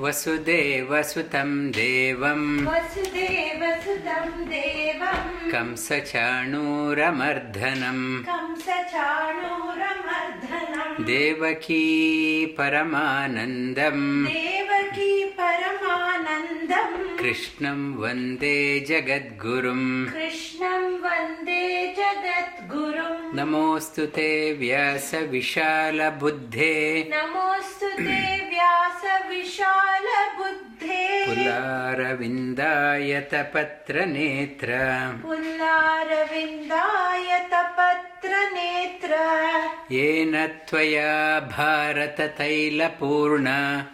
वसुदेवसुतं देवं। वसुदेवसुतं देवं। देवकी परमानन्दम् देवकी परमानन्दम् कृष्णं वन्दे जगद्गुरुम्। कृष्णं वन्दे जगद्गुरुम्। नमोऽस्तु ते व्यासविशालबुद्धे नमोऽस्तु ते व्यासविशालबुद्धे पुलारविन्दायतपत्रनेत्र। पुल्लारविन्दायतपत्रनेत्र येन त्वया भारततैलपूर्ण।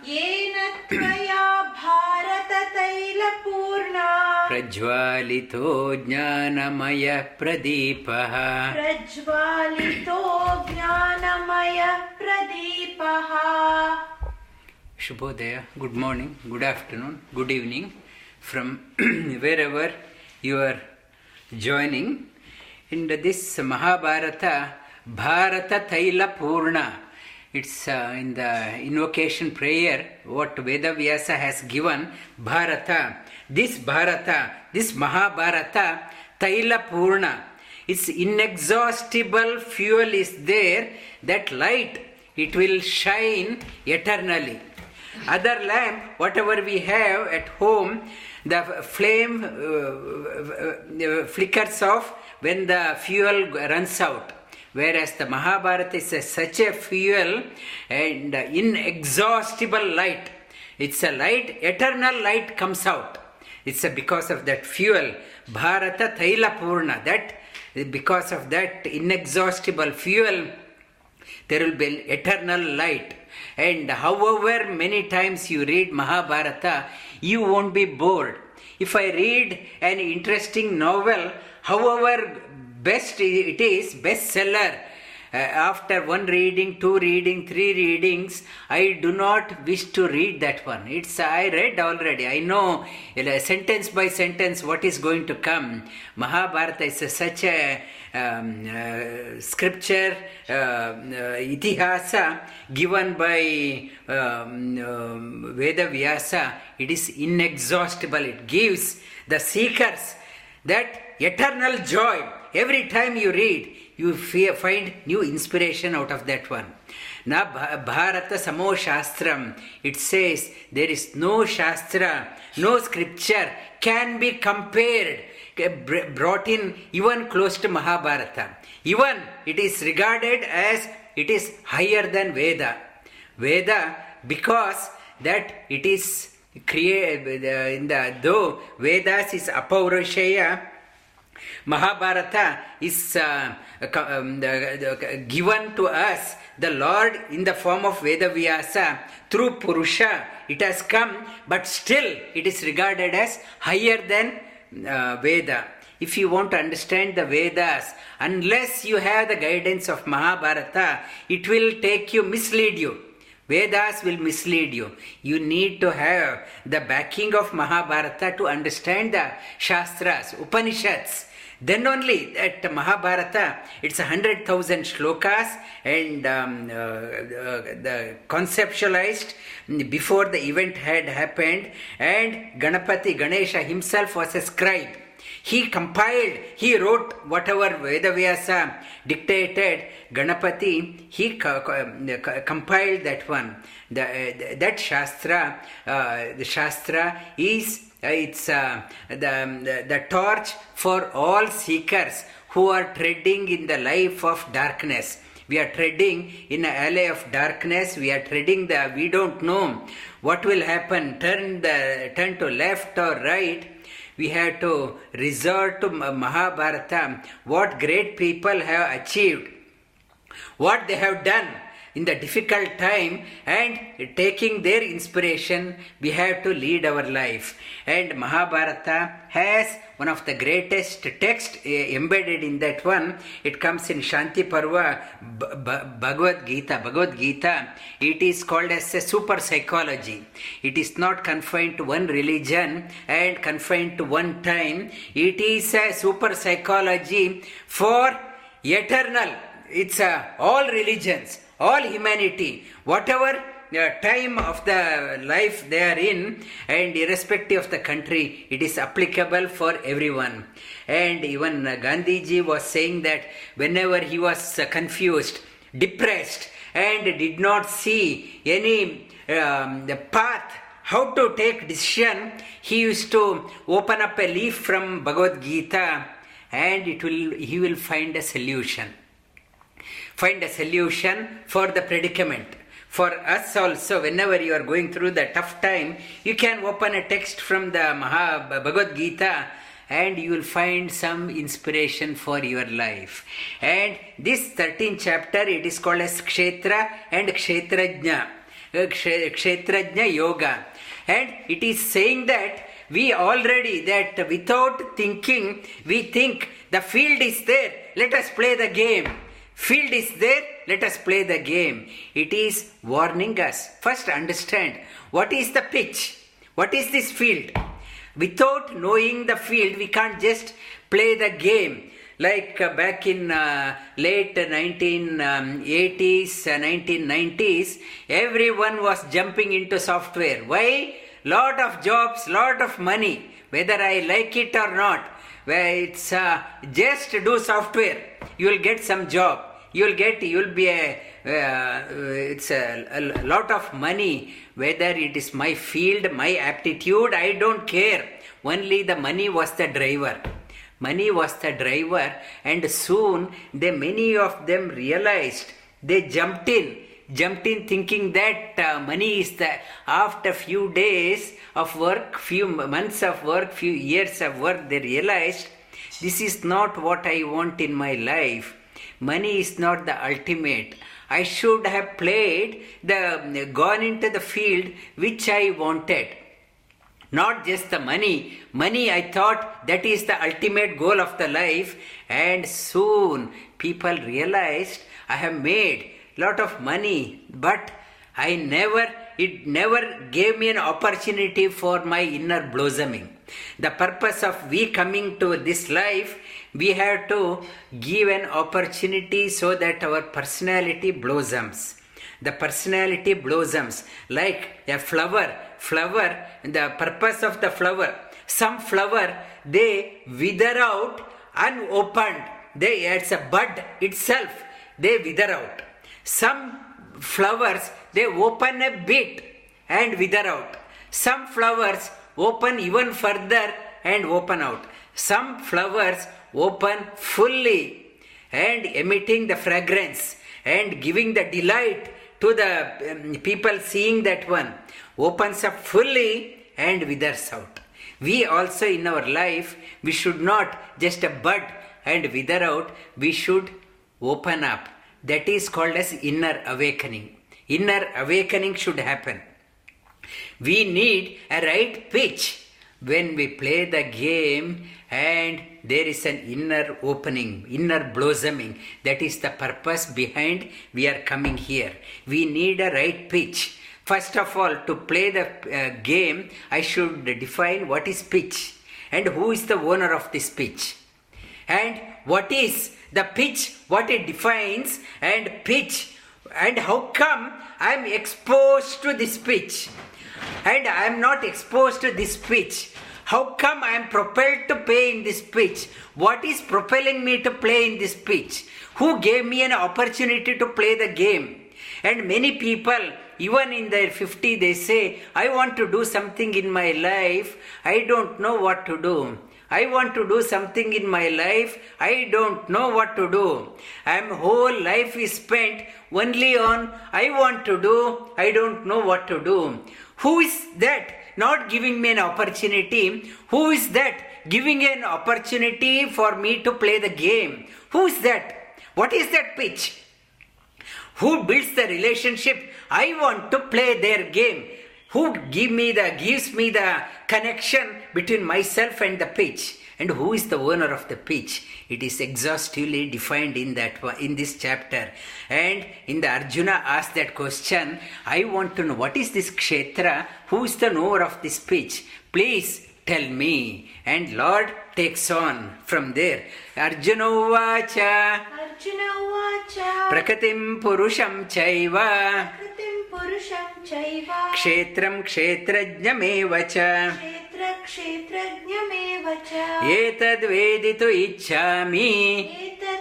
येन त्वया भारततैलपूर्णा। प्रज्वालितो ज्ञानमयः प्रदीपः प्रज्वालितो ज्ञानमयः प्रदीपः Shubhodaya, good morning, good afternoon, good evening from wherever you are joining. In this Mahabharata, Bharata Taila Purna, it's uh, in the invocation prayer what Vedavyasa has given, Bharata. This Bharata, this Mahabharata, Taila Purna, its inexhaustible fuel is there, that light, it will shine eternally. Other lamp, whatever we have at home, the flame uh, uh, flickers off when the fuel runs out. Whereas the Mahabharata is a, such a fuel and inexhaustible light. It's a light, eternal light comes out. It's a, because of that fuel, Bharata Taila Purna. That because of that inexhaustible fuel, there will be eternal light. And however many times you read Mahabharata, you won't be bored. If I read an interesting novel, however best it is, bestseller, after one reading, two reading, three readings, I do not wish to read that one. It's I read already. I know uh, sentence by sentence what is going to come. Mahabharata is such a um, uh, scripture, uh, uh, itihasa given by um, um, Veda Vyasa. It is inexhaustible. It gives the seekers that eternal joy. Every time you read, you find new inspiration out of that one. Bha- Bharata Samo Shastram, it says there is no Shastra, no scripture can be compared, br- brought in even close to Mahabharata. Even it is regarded as it is higher than Veda. Veda because that it is created uh, in the though Vedas is Apaurusheya Mahabharata is uh, um, given to us, the Lord in the form of Vedavyasa through Purusha. It has come, but still it is regarded as higher than uh, Veda. If you want to understand the Vedas, unless you have the guidance of Mahabharata, it will take you, mislead you. Vedas will mislead you. You need to have the backing of Mahabharata to understand the Shastras, Upanishads. Then only at Mahabharata, it's a hundred thousand shlokas and um, uh, uh, the conceptualized before the event had happened, and Ganapati Ganesha himself was a scribe. He compiled, he wrote whatever Vedavyasa dictated. Ganapati, he co- compiled that one. The, uh, that Shastra, uh, the Shastra is it's uh, the, the the torch for all seekers who are treading in the life of darkness. We are treading in an alley of darkness. We are treading the. We don't know what will happen. Turn the turn to left or right we have to resort to Mahabharata, what great people have achieved, what they have done in the difficult time, and taking their inspiration, we have to lead our life. And Mahabharata has one of the greatest text eh, embedded in that one. It comes in Shanti Parva, Bhagavad Gita. Bhagavad Gita, it is called as a super psychology. It is not confined to one religion and confined to one time. It is a super psychology for eternal. It's a, all religions, all humanity, whatever uh, time of the life they are in, and irrespective of the country, it is applicable for everyone. And even Gandhiji was saying that whenever he was confused, depressed, and did not see any um, the path how to take decision, he used to open up a leaf from Bhagavad Gita, and it will he will find a solution find a solution for the predicament. For us also, whenever you are going through the tough time, you can open a text from the Maha Bhagavad Gita and you will find some inspiration for your life. And this 13th chapter, it is called as Kshetra and Kshetrajna. Uh, Kshetrajna Yoga. And it is saying that we already, that without thinking, we think the field is there, let us play the game. Field is there, let us play the game. It is warning us. First, understand what is the pitch? What is this field? Without knowing the field, we can't just play the game. Like uh, back in uh, late 1980s, uh, 1990s, everyone was jumping into software. Why? Lot of jobs, lot of money, whether I like it or not. Where it's uh, just do software, you will get some job you will get you will be a uh, it's a, a lot of money whether it is my field my aptitude i don't care. Only the money was the driver. Money was the driver and soon they many of them realized they jumped in. Jumped in thinking that uh, money is the after few days of work few months of work few years of work they realized this is not what i want in my life money is not the ultimate. I should have played the gone into the field which i wanted. Not just the money. Money i thought that is the ultimate goal of the life. And soon people realized i have made lot of money. But i never it never gave me an opportunity for my inner blossoming. The purpose of we coming to this life we have to give an opportunity so that our personality blossoms. The personality blossoms like a flower flower the purpose of the flower. Some flower they wither out unopened. They it's a bud itself they wither out. Some flowers they open a bit and wither out. Some flowers open even further and open out. Some flowers open fully and emitting the fragrance and giving the delight to the um, people seeing that one. Opens up fully and withers out. We also in our life we should not just a bud and wither out. We should open up. That is called as inner awakening. Inner awakening should happen. We need a right pitch when we play the game and there is an inner opening inner blossoming that is the purpose behind we are coming here. We need a right pitch. First of all to play the uh, game i should define what is pitch and who is the owner of this pitch. And what is the pitch what it defines and pitch and how come i am exposed to this pitch. And I am not exposed to this pitch. How come I am propelled to play in this pitch? What is propelling me to play in this pitch? Who gave me an opportunity to play the game? And many people, even in their 50, they say, I want to do something in my life. I don't know what to do. I want to do something in my life. I don't know what to do. I'm whole life is spent only on I want to do. I don't know what to do. Who is that not giving me an opportunity? Who is that giving an opportunity for me to play the game? Who is that? What is that pitch? Who builds the relationship? I want to play their game. Who give me the gives me the connection between myself and the pitch? And who is the owner of the pitch? It is exhaustively defined in that in this chapter. And in the Arjuna asked that question, I want to know what is this kshetra? Who is the knower of this pitch? Please tell me. And Lord takes on from there. Arjuna uvacha. Arjuna uvacha. Prakritim purusham chaiva. Prakritim purusham chaiva. Kshetram kshetrajnameva cha. Kshetram क्षेत्रक्षेत्रज्ञमेव च। एतद्वेदितु इच्छामि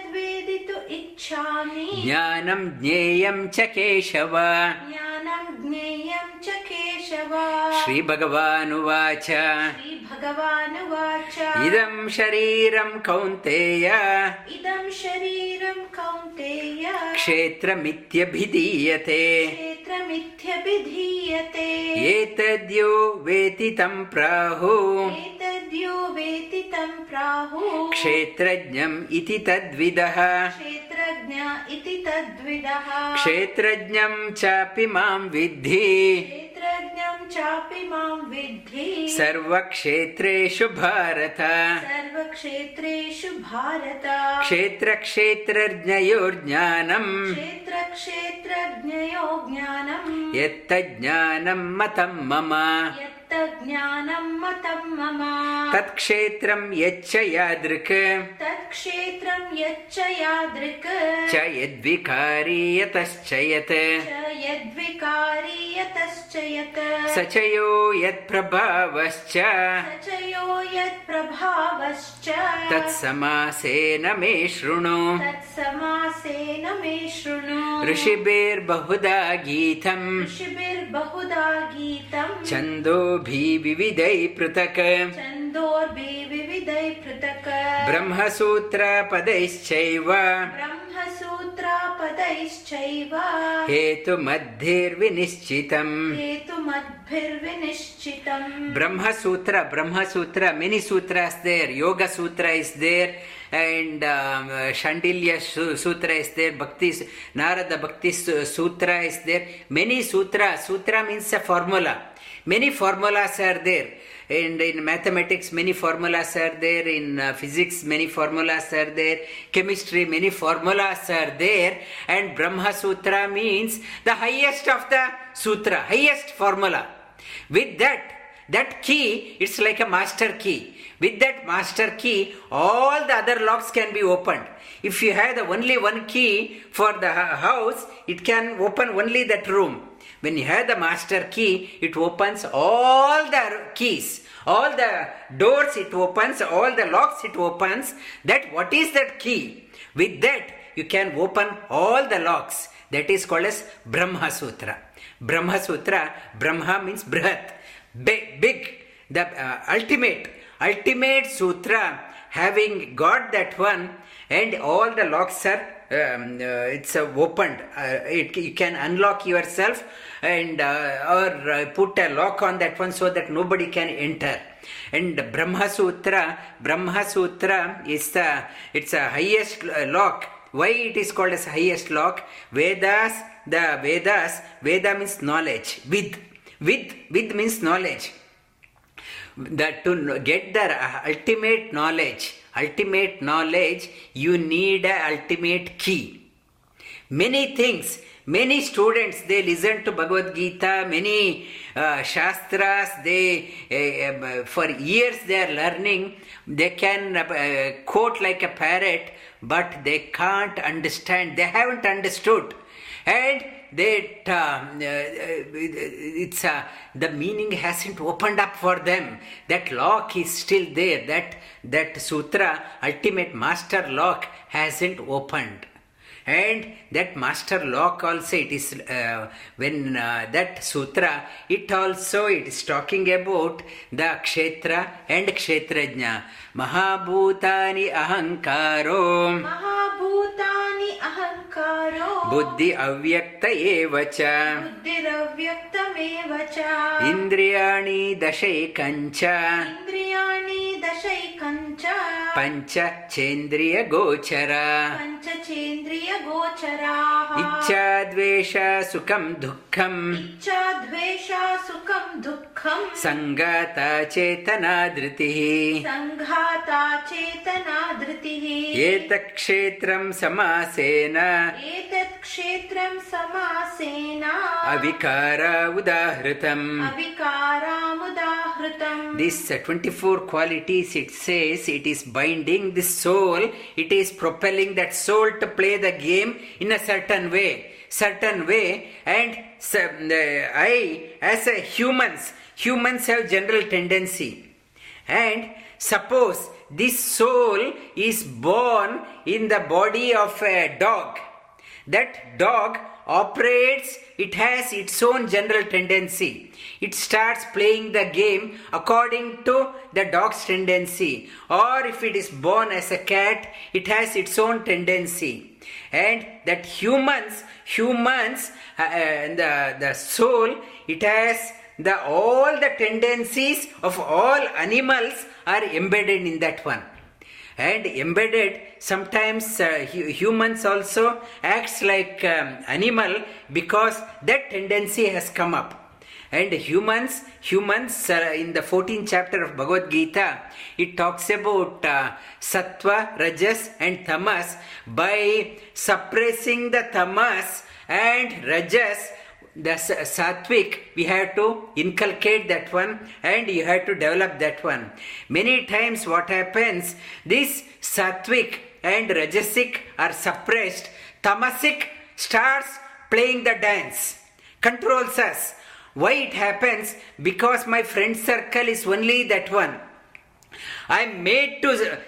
एतद्वेदितु इच्छामि। ज्ञानं ज्ञेयं च केशव। ज्ञानं ज्ञेयं च केशव। श्रीभगवानुवाच। श्रीभगवानुवाच। इदं शरीरं कौन्तेय। इदं शरीरं कौन्तेय। क्षेत्रमित्यभिधीयते। क्षेत्रमित्यभिधीयते। एतद्यो वेति तं प्राहुः। एतद्यो वेति तं प्राहुः। क्षेत्रज्ञम् इति तद्विदः क्षेत्रज्ञ इति तद्विदः। क्षेत्रज्ञं चापि मां विद्धि। क्षेत्रज्ञं चापि मां विद्धि। सर्वक्षेत्रेषु भारत। सर्वक्षेत्रेषु भारत। क्षेत्रक्षेत्रज्ञयोर्ज्ञानम् क्षेत्रक्षेत्रज्ञयो ज्ञानम् यत्तज्ज्ञानं मतं मम यत्तज्ज्ञानं मतं मम। तत्क्षेत्रं यच्च यादृक्। तत्क्षेत्रं यच्च यादृक्। च यद्विकारी यतश्च यत् च यद्विकारी यतश्च यत् स च यो यत्प्रभावश्च। स च यो यत्प्रभावश्च। तत्समासेन मे शृणु। तत्समासेन मे शृणु। ऋषिभिर्बहुधा गीतम्। ऋषिभिर्बहुधा गीतम् छन्दोर्भि विविधै ब्रह्म सूत्र विविधै पृथक् ब्रह्मसूत्रपदैश्चैव ब्रह्मसूत्रपदैश्चैव हेतुमद्भिर्विनिश्चितम् हेतुमद्भिर्विनिश्चितम् Brahmasutra Brahmasutra many sutra is there Yogasutra is there and um, Shandilya भक्ति नारद भक्ति सूत्र Narada Bhakti Sutra सूत्र there. Many sutra. Sutra. Many formulas are there. And in mathematics, many formulas are there. In uh, physics, many formulas are there. Chemistry, many formulas are there. And Brahma Sutra means the highest of the sutra, highest formula. With that, that key, it's like a master key. With that master key, all the other locks can be opened. If you have the only one key for the house, it can open only that room. When you have the master key, it opens all the keys, all the doors it opens, all the locks it opens. That what is that key? With that, you can open all the locks. That is called as Brahma Sutra. Brahma Sutra, Brahma means Brihat, big, the uh, ultimate, ultimate sutra, having got that one, and all the locks are um, uh, it's opened. Uh, it, you can unlock yourself and uh, or put a lock on that one so that nobody can enter. And Brahma Sutra, Brahma Sutra is the it's a highest lock. Why it is called as highest lock? Vedas, the Vedas, Veda means knowledge. With, with, with means knowledge that to get the ultimate knowledge ultimate knowledge you need a ultimate key. Many things many students they listen to bhagavad gita many uh, shastras they uh, um, for years they are learning. They can uh, quote like a parrot but they can't understand they haven't understood. And that um, uh, it's uh, the meaning hasn't opened up for them. That lock is still there. That that sutra ultimate master lock hasn't opened. And that master lock also it is uh, when uh, that sutra it also it is talking about the kshetra and kshetrajna mahabhutani ahankaro महाभूतानि अहङ्कारो buddhi avyakta eva cha बुद्धिरव्यक्तमेव च इन्द्रियाणि दशैकञ्च इन्द्रियाणि दशैकञ्च पञ्च चेन्द्रियगोचर इच्छा द्वेष सुखम दुःखम् इच्छा द्वेष सुखम दुःखम् सङ्गाता चेतना धृतिः सङ्घाता चेतना धृतिः एतत्क्षेत्रं समासेन। एतत् समासेन। अविकारा उदाहृतम् अविकारामुदाहृतम्। This twenty four qualities it says it is binding this soul it is propelling that soul to play the game in in a certain way certain way and i as a humans humans have general tendency. And suppose this soul is born in the body of a dog. That dog operates it has its own general tendency it starts playing the game according to the dog's tendency. Or if it is born as a cat it has its own tendency. And that humans humans uh, uh, the the soul it has the all the tendencies of all animals are embedded in that one. And embedded sometimes uh, humans also acts like um, animal because that tendency has come up and humans humans uh, in the 14th chapter of bhagavad gita. It talks about uh, sattva rajas and tamas. By suppressing the tamas and rajas the sa- sattvic we have to inculcate that one and you have to develop that one. Many times what happens this sattvic and rajasic are suppressed. Tamasic starts playing the dance controls us why it happens? Because my friend circle is only that one. I am made to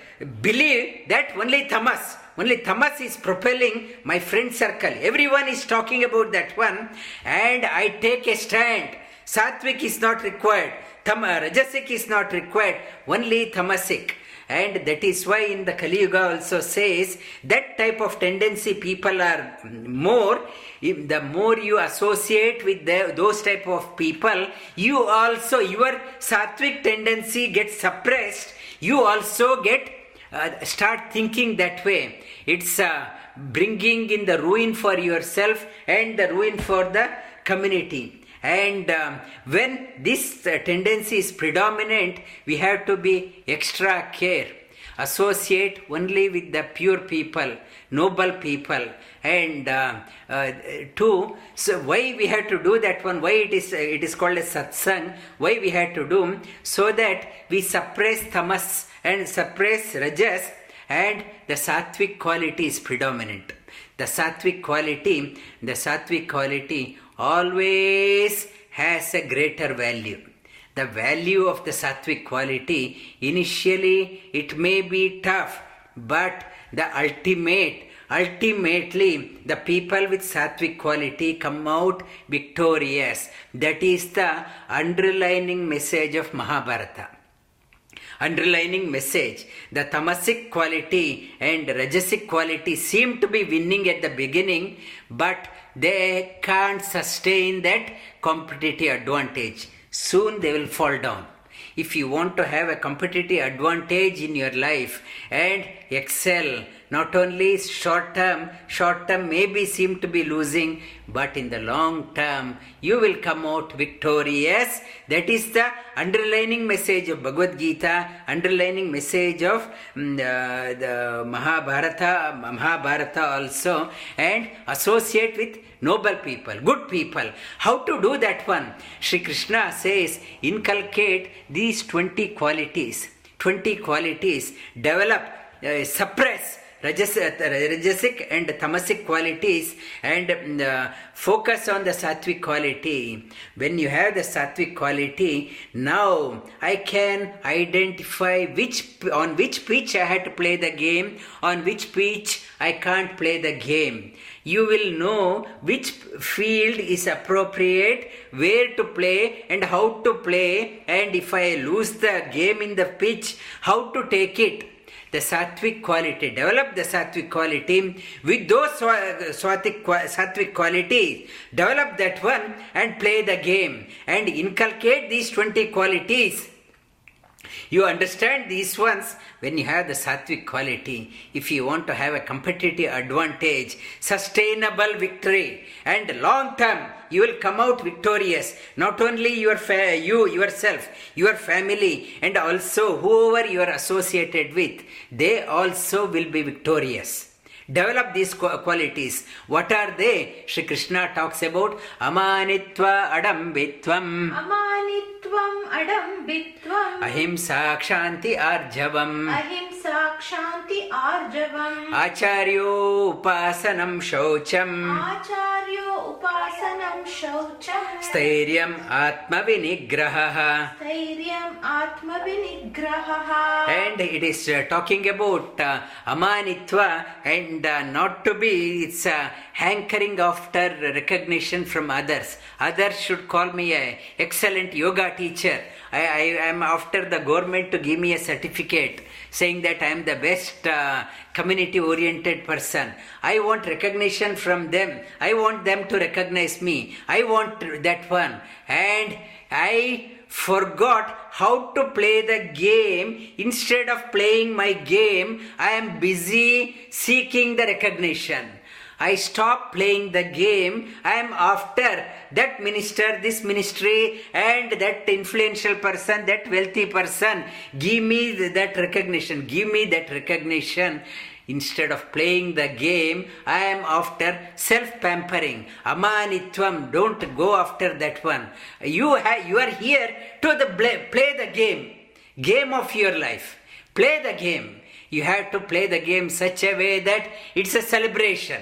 believe that only tamas only tamas is propelling my friend circle. Everyone is talking about that one and i take a stand. Sattvic is not required. Tam- uh, rajasic is not required. Only tamasic and that is why in the kali yuga also says that type of tendency people are mm, more if the more you associate with the, those type of people you also your sattvic tendency gets suppressed. You also get uh, start thinking that way. It's uh, bringing in the ruin for yourself and the ruin for the community. And um, when this uh, tendency is predominant we have to be extra care. Associate only with the pure people noble people and uh, uh, two so why we had to do that one? Why it is it is called a satsang? Why we had to do? So that we suppress tamas and suppress rajas and the sattvic quality is predominant. The sattvic quality the sattvic quality always has a greater value. The value of the sattvic quality initially it may be tough but the ultimate ultimately the people with sattvic quality come out victorious. That is the underlining message of mahabharata. Underlining message the tamasic quality and rajasic quality seem to be winning at the beginning but they can't sustain that competitive advantage. Soon they will fall down. If you want to have a competitive advantage in your life and excel not only short term short term maybe seem to be losing but in the long term you will come out victorious. That is the underlining message of bhagavad gita underlining message of mm, uh, the mahabharata mahabharata also and associate with noble people good people. How to do that one? Sri krishna says inculcate these 20 qualities. 20 qualities develop uh, suppress rajas, rajasic and tamasic qualities and uh, focus on the sattvic quality. When you have the sattvic quality now i can identify which on which pitch i had to play the game on which pitch i can't play the game. You will know which field is appropriate where to play and how to play and if i lose the game in the pitch how to take it the sattvic quality develop the sattvic quality. With those swa- swatic sattvic qualities develop that one and play the game and inculcate these 20 qualities you understand these ones when you have the sattvic quality. If you want to have a competitive advantage, sustainable victory, and long term, you will come out victorious. Not only your fa- you yourself, your family, and also whoever you are associated with, they also will be victorious. Develop these qu- qualities. What are they? Sri Krishna talks about amanitva adambitvam. त्वम् आर्जव अहिंसा क्षान्ति आर्जवम्। अहिंसा क्षान्ति आर्जवम्। आचार्योपासनं शौचम्। आचार्यो उपासनं शौचम्। स्थैर्यम् आत्मविनिग्रहः। स्थैर्यम् आत्मविनिग्रहः। And it is talking about अमानित्व and not to be it's hankering after recognition from others others should call me a excellent yoga teacher I, I am after the government to give me a certificate saying that I am the best uh, community oriented person. I want recognition from them. I want them to recognize me. I want that one. And I forgot how to play the game. Instead of playing my game, I am busy seeking the recognition. I stop playing the game. I am after that minister, this ministry, and that influential person, that wealthy person. Give me that recognition. Give me that recognition. Instead of playing the game, I am after self pampering. Amanitvam. Don't go after that one. You, you are here to the play the game. Game of your life. Play the game. You have to play the game such a way that it's a celebration.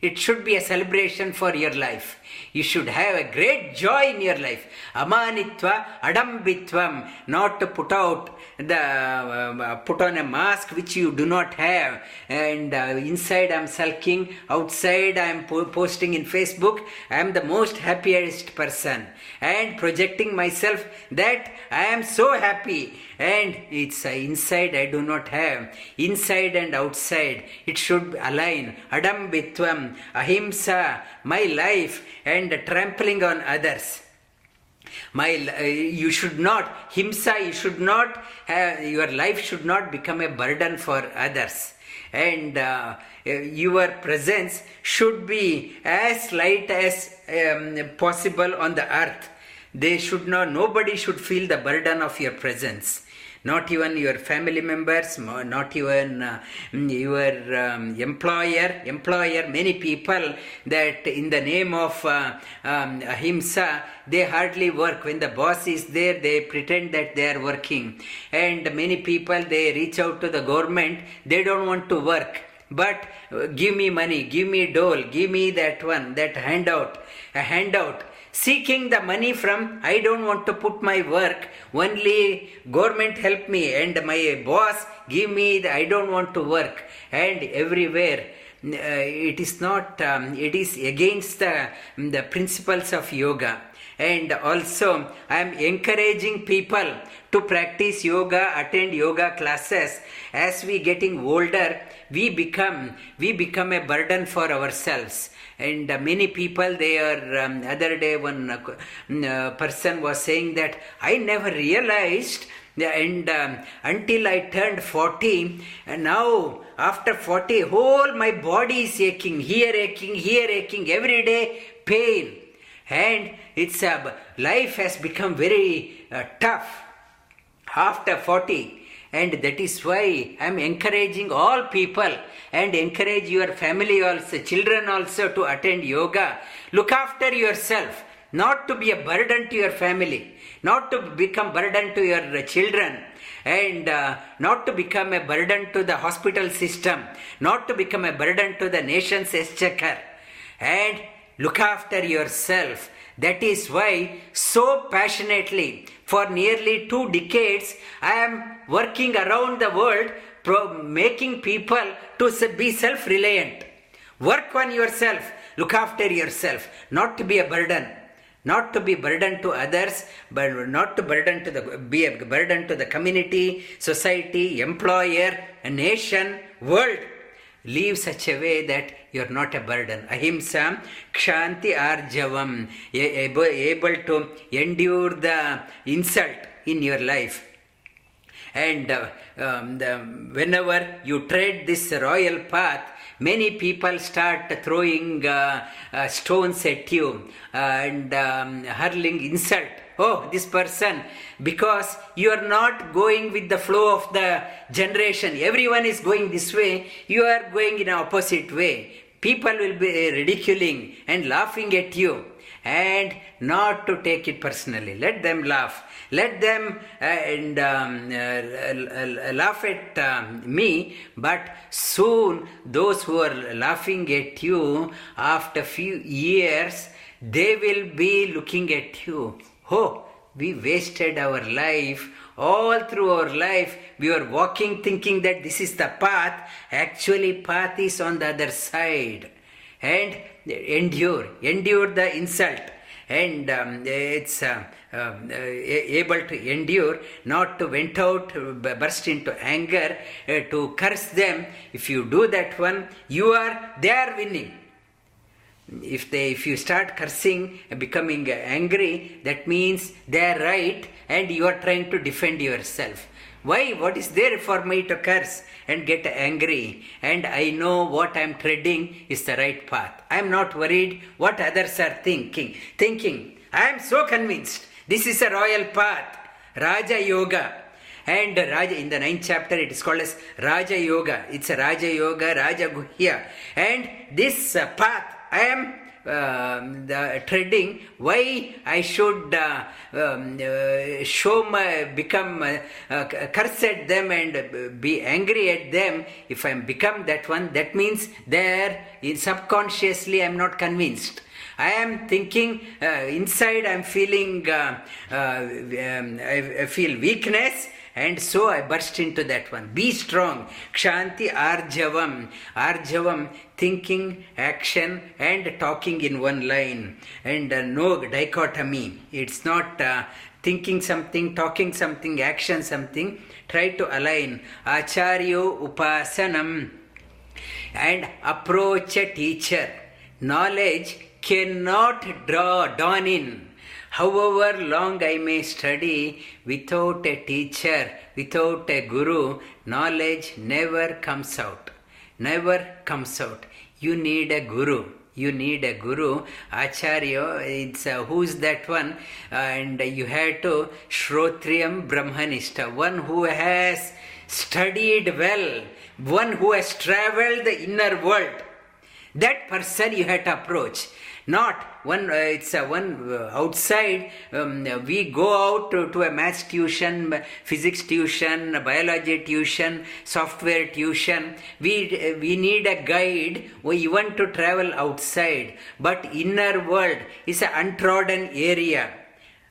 It should be a celebration for your life. You should have a great joy in your life. Amanitva, adambitvam, not to put out the uh, put on a mask which you do not have, and uh, inside I'm sulking, outside I'm po- posting in Facebook. I am the most happiest person, and projecting myself that I am so happy, and it's uh, inside I do not have. Inside and outside it should align. Adambitvam, ahimsa, my life, and trampling on others. My uh, you should not himsa you should not have your life should not become a burden for others. And uh, your presence should be as light as um, possible on the earth. They should not nobody should feel the burden of your presence not even your family members, not even uh, your um, employer. Employer, many people that in the name of uh, um, ahimsa, they hardly work. When the boss is there, they pretend that they are working. And many people, they reach out to the government, they don't want to work. But uh, give me money, give me dole, give me that one, that handout, a handout seeking the money from i don't want to put my work. Only government help me and my boss give me the, i don't want to work. And everywhere uh, it is not um, it is against the, the principles of yoga. And also i am encouraging people to practice yoga attend yoga classes. As we getting older we become we become a burden for ourselves and uh, many people they are um, other day one uh, uh, person was saying that i never realized and um, until i turned 40 and now after 40 whole my body is aching here aching here aching every day pain. And it's uh, life has become very uh, tough. After 40 and that is why i am encouraging all people and encourage your family also children also to attend yoga. Look after yourself not to be a burden to your family not to become burden to your children and uh, not to become a burden to the hospital system not to become a burden to the nation's exchequer. And look after yourself. That is why, so passionately, for nearly two decades, I am working around the world making people to be self reliant. Work on yourself, look after yourself, not to be a burden. Not to be burden to others, but not to burden to the be a burden to the community, society, employer, a nation, world. Live such a way that you're not a burden. Ahimsa, kshanti arjavam, able to endure the insult in your life. And uh, um, the, whenever you tread this royal path, many people start throwing uh, uh, stones at you and um, hurling insult. Oh this person because you are not going with the flow of the generation. Everyone is going this way. You are going in opposite way. People will be ridiculing and laughing at you. And not to take it personally. Let them laugh. Let them uh, and um, uh, laugh at um, me, but soon those who are laughing at you after few years, they will be looking at you. Oh, we wasted our life. All through our life we were walking thinking that this is the path. Actually path is on the other side. And endure endure the insult and um, it's uh, uh, able to endure not to went out burst into anger uh, to curse them. If you do that one you are they are winning. If they if you start cursing becoming angry that means they are right and you are trying to defend yourself why? What is there for me to curse and get angry? And i know what i am treading is the right path. I am not worried what others are thinking. Thinking i am so convinced. This is a royal path. Raja yoga. And Raja in the ninth chapter it is called as Raja Yoga. It's a Raja Yoga, Raja Guhya. And this path I am uh, the treading why I should uh, um, uh, show my become uh, uh, curse at them and be angry at them? If I become that one that means there in subconsciously I am not convinced. I am thinking uh, inside I am feeling um, I, I feel weakness and so I burst into that one. Be strong. Kshanti Arjavam. Arjavam, thinking, action, and talking in one line. And uh, no dichotomy. It's not uh, thinking something, talking something, action something. Try to align. Acharyo Upasanam. And approach a teacher. Knowledge cannot draw, dawn in However long I may study without a teacher, without a guru, knowledge never comes out. Never comes out. You need a guru. You need a guru, acharya. It's uh, who's that one, uh, and you have to Shrotriyam Brahmanista, one who has studied well, one who has traveled the inner world. That person you have to approach not one uh, it's a one uh, outside. Um, we go out to, to, a math tuition physics tuition biology tuition software tuition. We uh, we need a guide. We want to travel outside. But inner world is an untrodden area.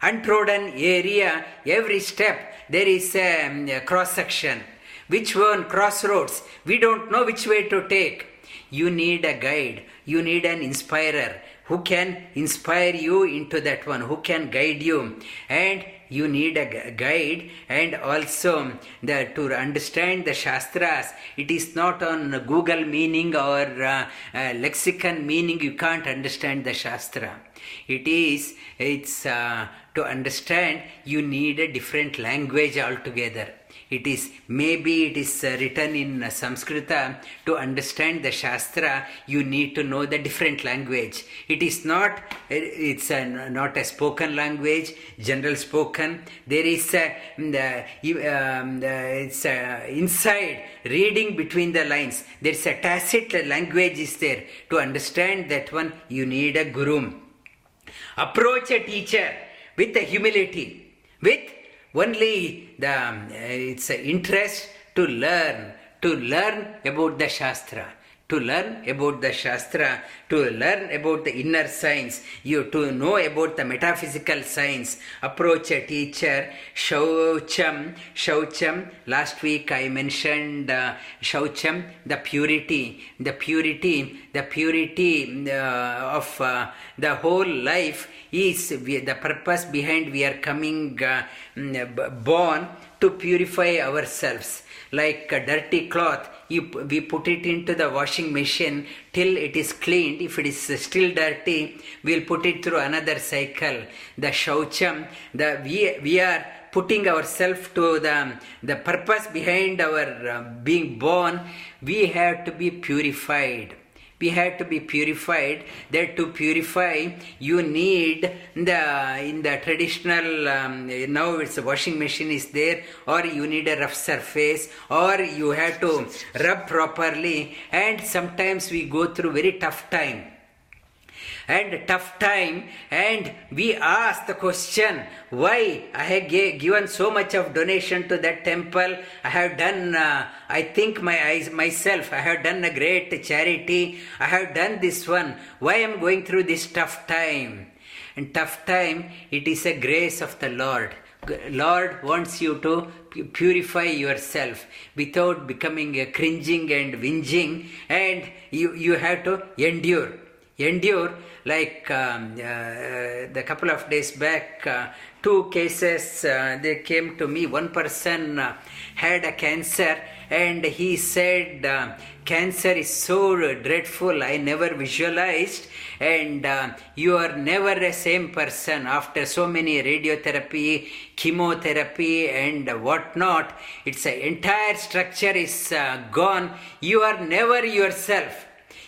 Untrodden area every step there is a, um, a cross section. Which one? Crossroads. We don't know which way to take. You need a guide. You need an inspirer who can inspire you into that one, who can guide you. And you need a guide and also the, to understand the Shastras. It is not on Google meaning or uh, uh, lexicon meaning you can't understand the Shastra. It is, it's uh, to understand you need a different language altogether it is maybe it is uh, written in uh, Sanskrita. To understand the Shastra, you need to know the different language. It is not it's a, not a spoken language, general spoken. There is a, the, um, the, it's a inside reading between the lines. There is a tacit language is there. To understand that one, you need a guru. Approach a teacher with a humility, with only the um, it's interest to learn to learn about the shastra to learn about the Shastra, to learn about the inner science, you to know about the metaphysical science, approach a teacher, Shaucham, Shaucham. Last week I mentioned uh, Shaucham, the purity, the purity, the purity uh, of uh, the whole life is the purpose behind we are coming uh, mm, born to purify ourselves like a dirty cloth you, we put it into the washing machine till it is cleaned. If it is still dirty we'll put it through another cycle. The shaucham the we, we are putting ourselves to the the purpose behind our uh, being born. We have to be purified we have to be purified. That to purify you need the in the traditional um, now it's a washing machine is there or you need a rough surface or you have to rub properly. And sometimes we go through very tough time and tough time and we ask the question why i have given so much of donation to that temple? I have done uh, i think my eyes myself i have done a great charity. I have done this one. Why i'm going through this tough time? And tough time it is a grace of the lord. Lord wants you to purify yourself without becoming a cringing and whinging, and you, you have to endure. Endure, like um, uh, the couple of days back, uh, two cases uh, they came to me. One person uh, had a cancer, and he said, uh, Cancer is so dreadful, I never visualized, and uh, you are never the same person after so many radiotherapy, chemotherapy, and whatnot. Its entire structure is uh, gone. You are never yourself.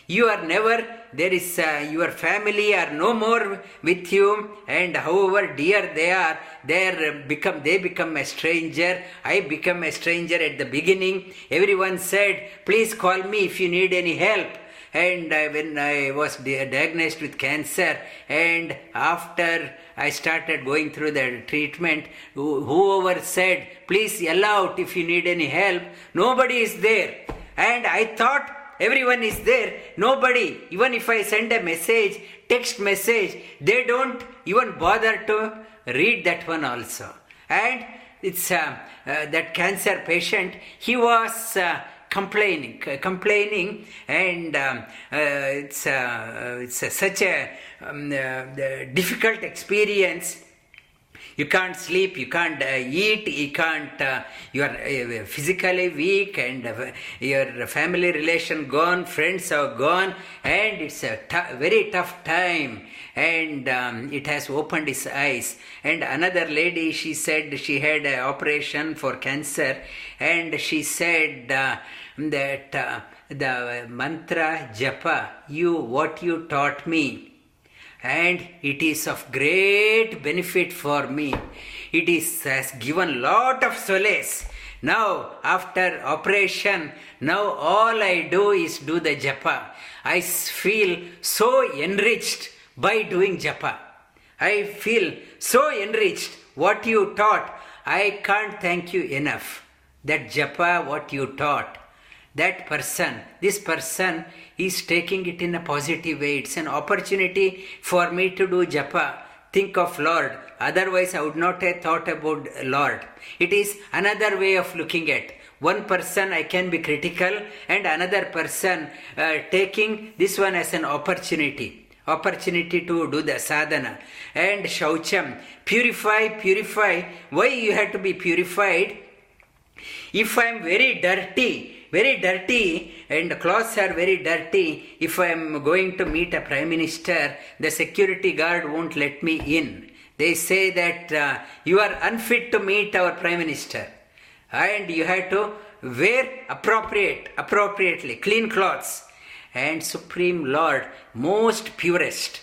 You are never, there is uh, your family are no more with you, and however dear they are, they become they become a stranger. I become a stranger at the beginning. Everyone said, "Please call me if you need any help." And uh, when I was diagnosed with cancer, and after I started going through the treatment, whoever said, "Please yell out if you need any help," nobody is there, and I thought everyone is there. Nobody even if i send a message text message they don't even bother to read that one also. And it's uh, uh, that cancer patient he was uh, complaining complaining and um, uh, it's uh, it's uh, such a um, difficult experience you can't sleep you can't uh, eat you can't uh, you are uh, physically weak and your family relation gone friends are gone and it's a very tough time. And um, it has opened his eyes. And another lady she said she had an operation for cancer. And she said uh, that uh, the mantra japa you what you taught me and it is of great benefit for me. It is has given lot of solace. Now after operation, now all I do is do the japa. I feel so enriched by doing japa. I feel so enriched. What you taught, I can't thank you enough. That japa, what you taught, that person, this person is taking it in a positive way. It's an opportunity for me to do japa. Think of Lord. Otherwise, I would not have thought about Lord. It is another way of looking at. One person I can be critical, and another person uh, taking this one as an opportunity opportunity to do the sadhana and shaucham purify purify why you have to be purified if I am very dirty, very dirty, and clothes are very dirty, if I am going to meet a prime minister, the security guard won't let me in. They say that uh, you are unfit to meet our prime minister, and you have to wear appropriate, appropriately, clean clothes. And Supreme Lord, most purest,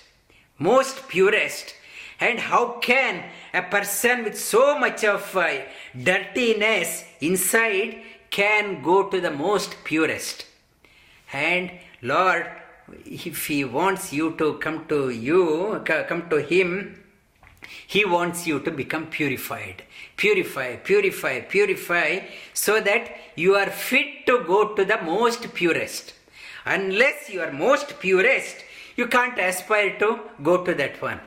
most purest. And how can a person with so much of uh, dirtiness inside can go to the most purest? And Lord, if He wants you to come to you, come to Him, He wants you to become purified. Purify, purify, purify, so that you are fit to go to the most purest. Unless you are most purest, you can't aspire to go to that one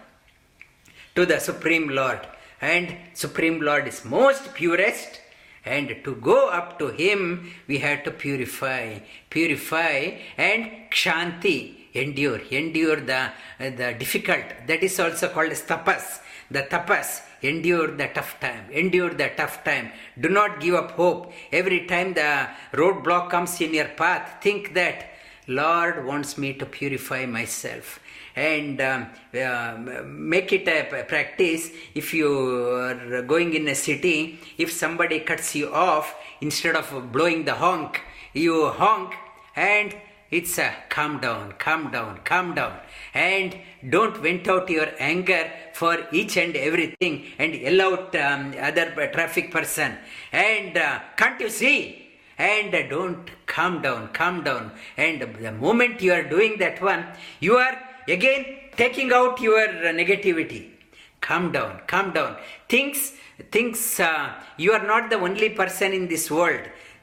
to the Supreme Lord. And Supreme Lord is most purest. And to go up to Him, we have to purify, purify, and kshanti, endure, endure the, the difficult. That is also called as tapas. The tapas, endure the tough time, endure the tough time. Do not give up hope. Every time the roadblock comes in your path, think that Lord wants me to purify myself and um, uh, make it a practice. If you are going in a city if somebody cuts you off instead of blowing the honk you honk and it's a calm down calm down calm down. And don't vent out your anger for each and everything and yell out um, other traffic person. And uh, can't you see? And don't calm down calm down. And the moment you are doing that one you are again taking out your uh, negativity. Calm down, calm down. Things, things, uh, you are not the only person in this world.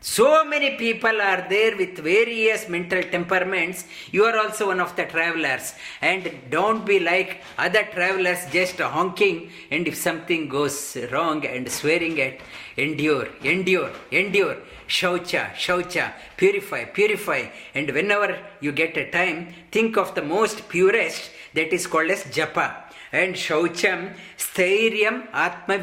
So many people are there with various mental temperaments. You are also one of the travelers. And don't be like other travelers just honking. And if something goes wrong and swearing at, endure, endure, endure. Shaucha, shaucha, purify, purify. And whenever you get a time, think of the most purest that is called as japa and shaucham stairyam atma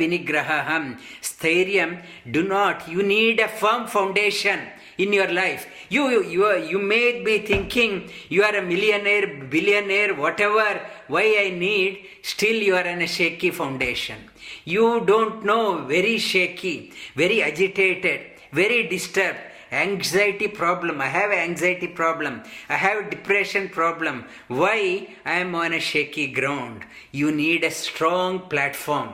stairyam do not you need a firm foundation in your life. You you you, you may be thinking you are a millionaire billionaire whatever. Why i need? Still you are on a shaky foundation. You don't know very shaky very agitated very disturbed anxiety problem. I have anxiety problem. I have depression problem. Why? I am on a shaky ground. You need a strong platform.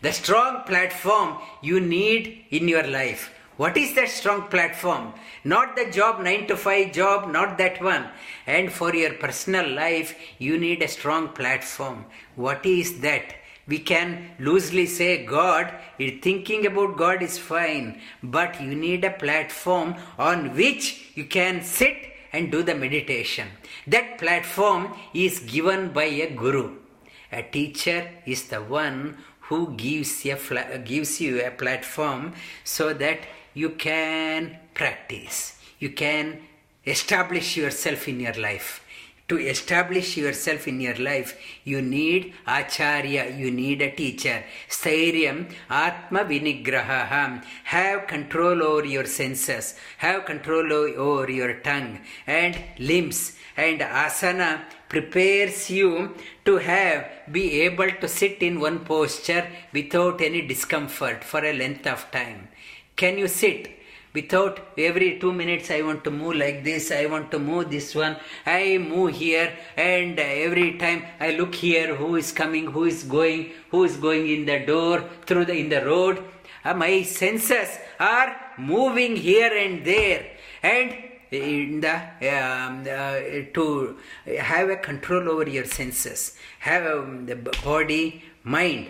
The strong platform you need in your life. What is that strong platform? Not the job 9 to 5 job not that one. And for your personal life you need a strong platform. What is that we can loosely say god thinking about god is fine but you need a platform on which you can sit and do the meditation that platform is given by a guru a teacher is the one who gives, a gives you a platform so that you can practice. You can establish yourself in your life. To establish yourself in your life, you need acharya, you need a teacher. Stairyam, atma vinigraham. Have control over your senses, have control over your tongue and limbs. And asana prepares you to have be able to sit in one posture without any discomfort for a length of time. Can you sit? Without every two minutes i want to move like this. I want to move this one. I move here and every time i look here who is coming who is going who is going in the door through the in the road. Uh, my senses are moving here and there. And in the um, uh, to have a control over your senses have um, the body mind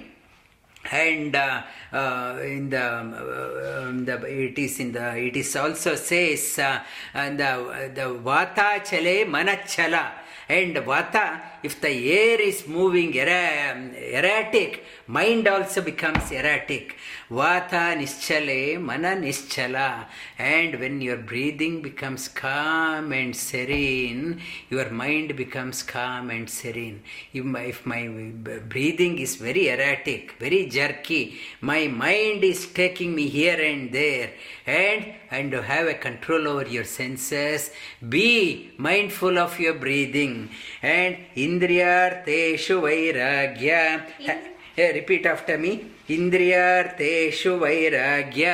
and uh, uh, in the, uh, um, the it is in the it is also says uh, and the the vata chale manachala. And vata if the air is moving erratic mind also becomes erratic. Vata nischale mana nischala. And when your breathing becomes calm and serene your mind becomes calm and serene. If my, if my breathing is very erratic very jerky my mind is taking me here and there. And and have a control over your senses. Be mindful of your breathing. And indriyarteshu इन्द्रियार्थेषु वैराग्य। Repeat after मी इन्द्रियार्थेषु वैराग्य।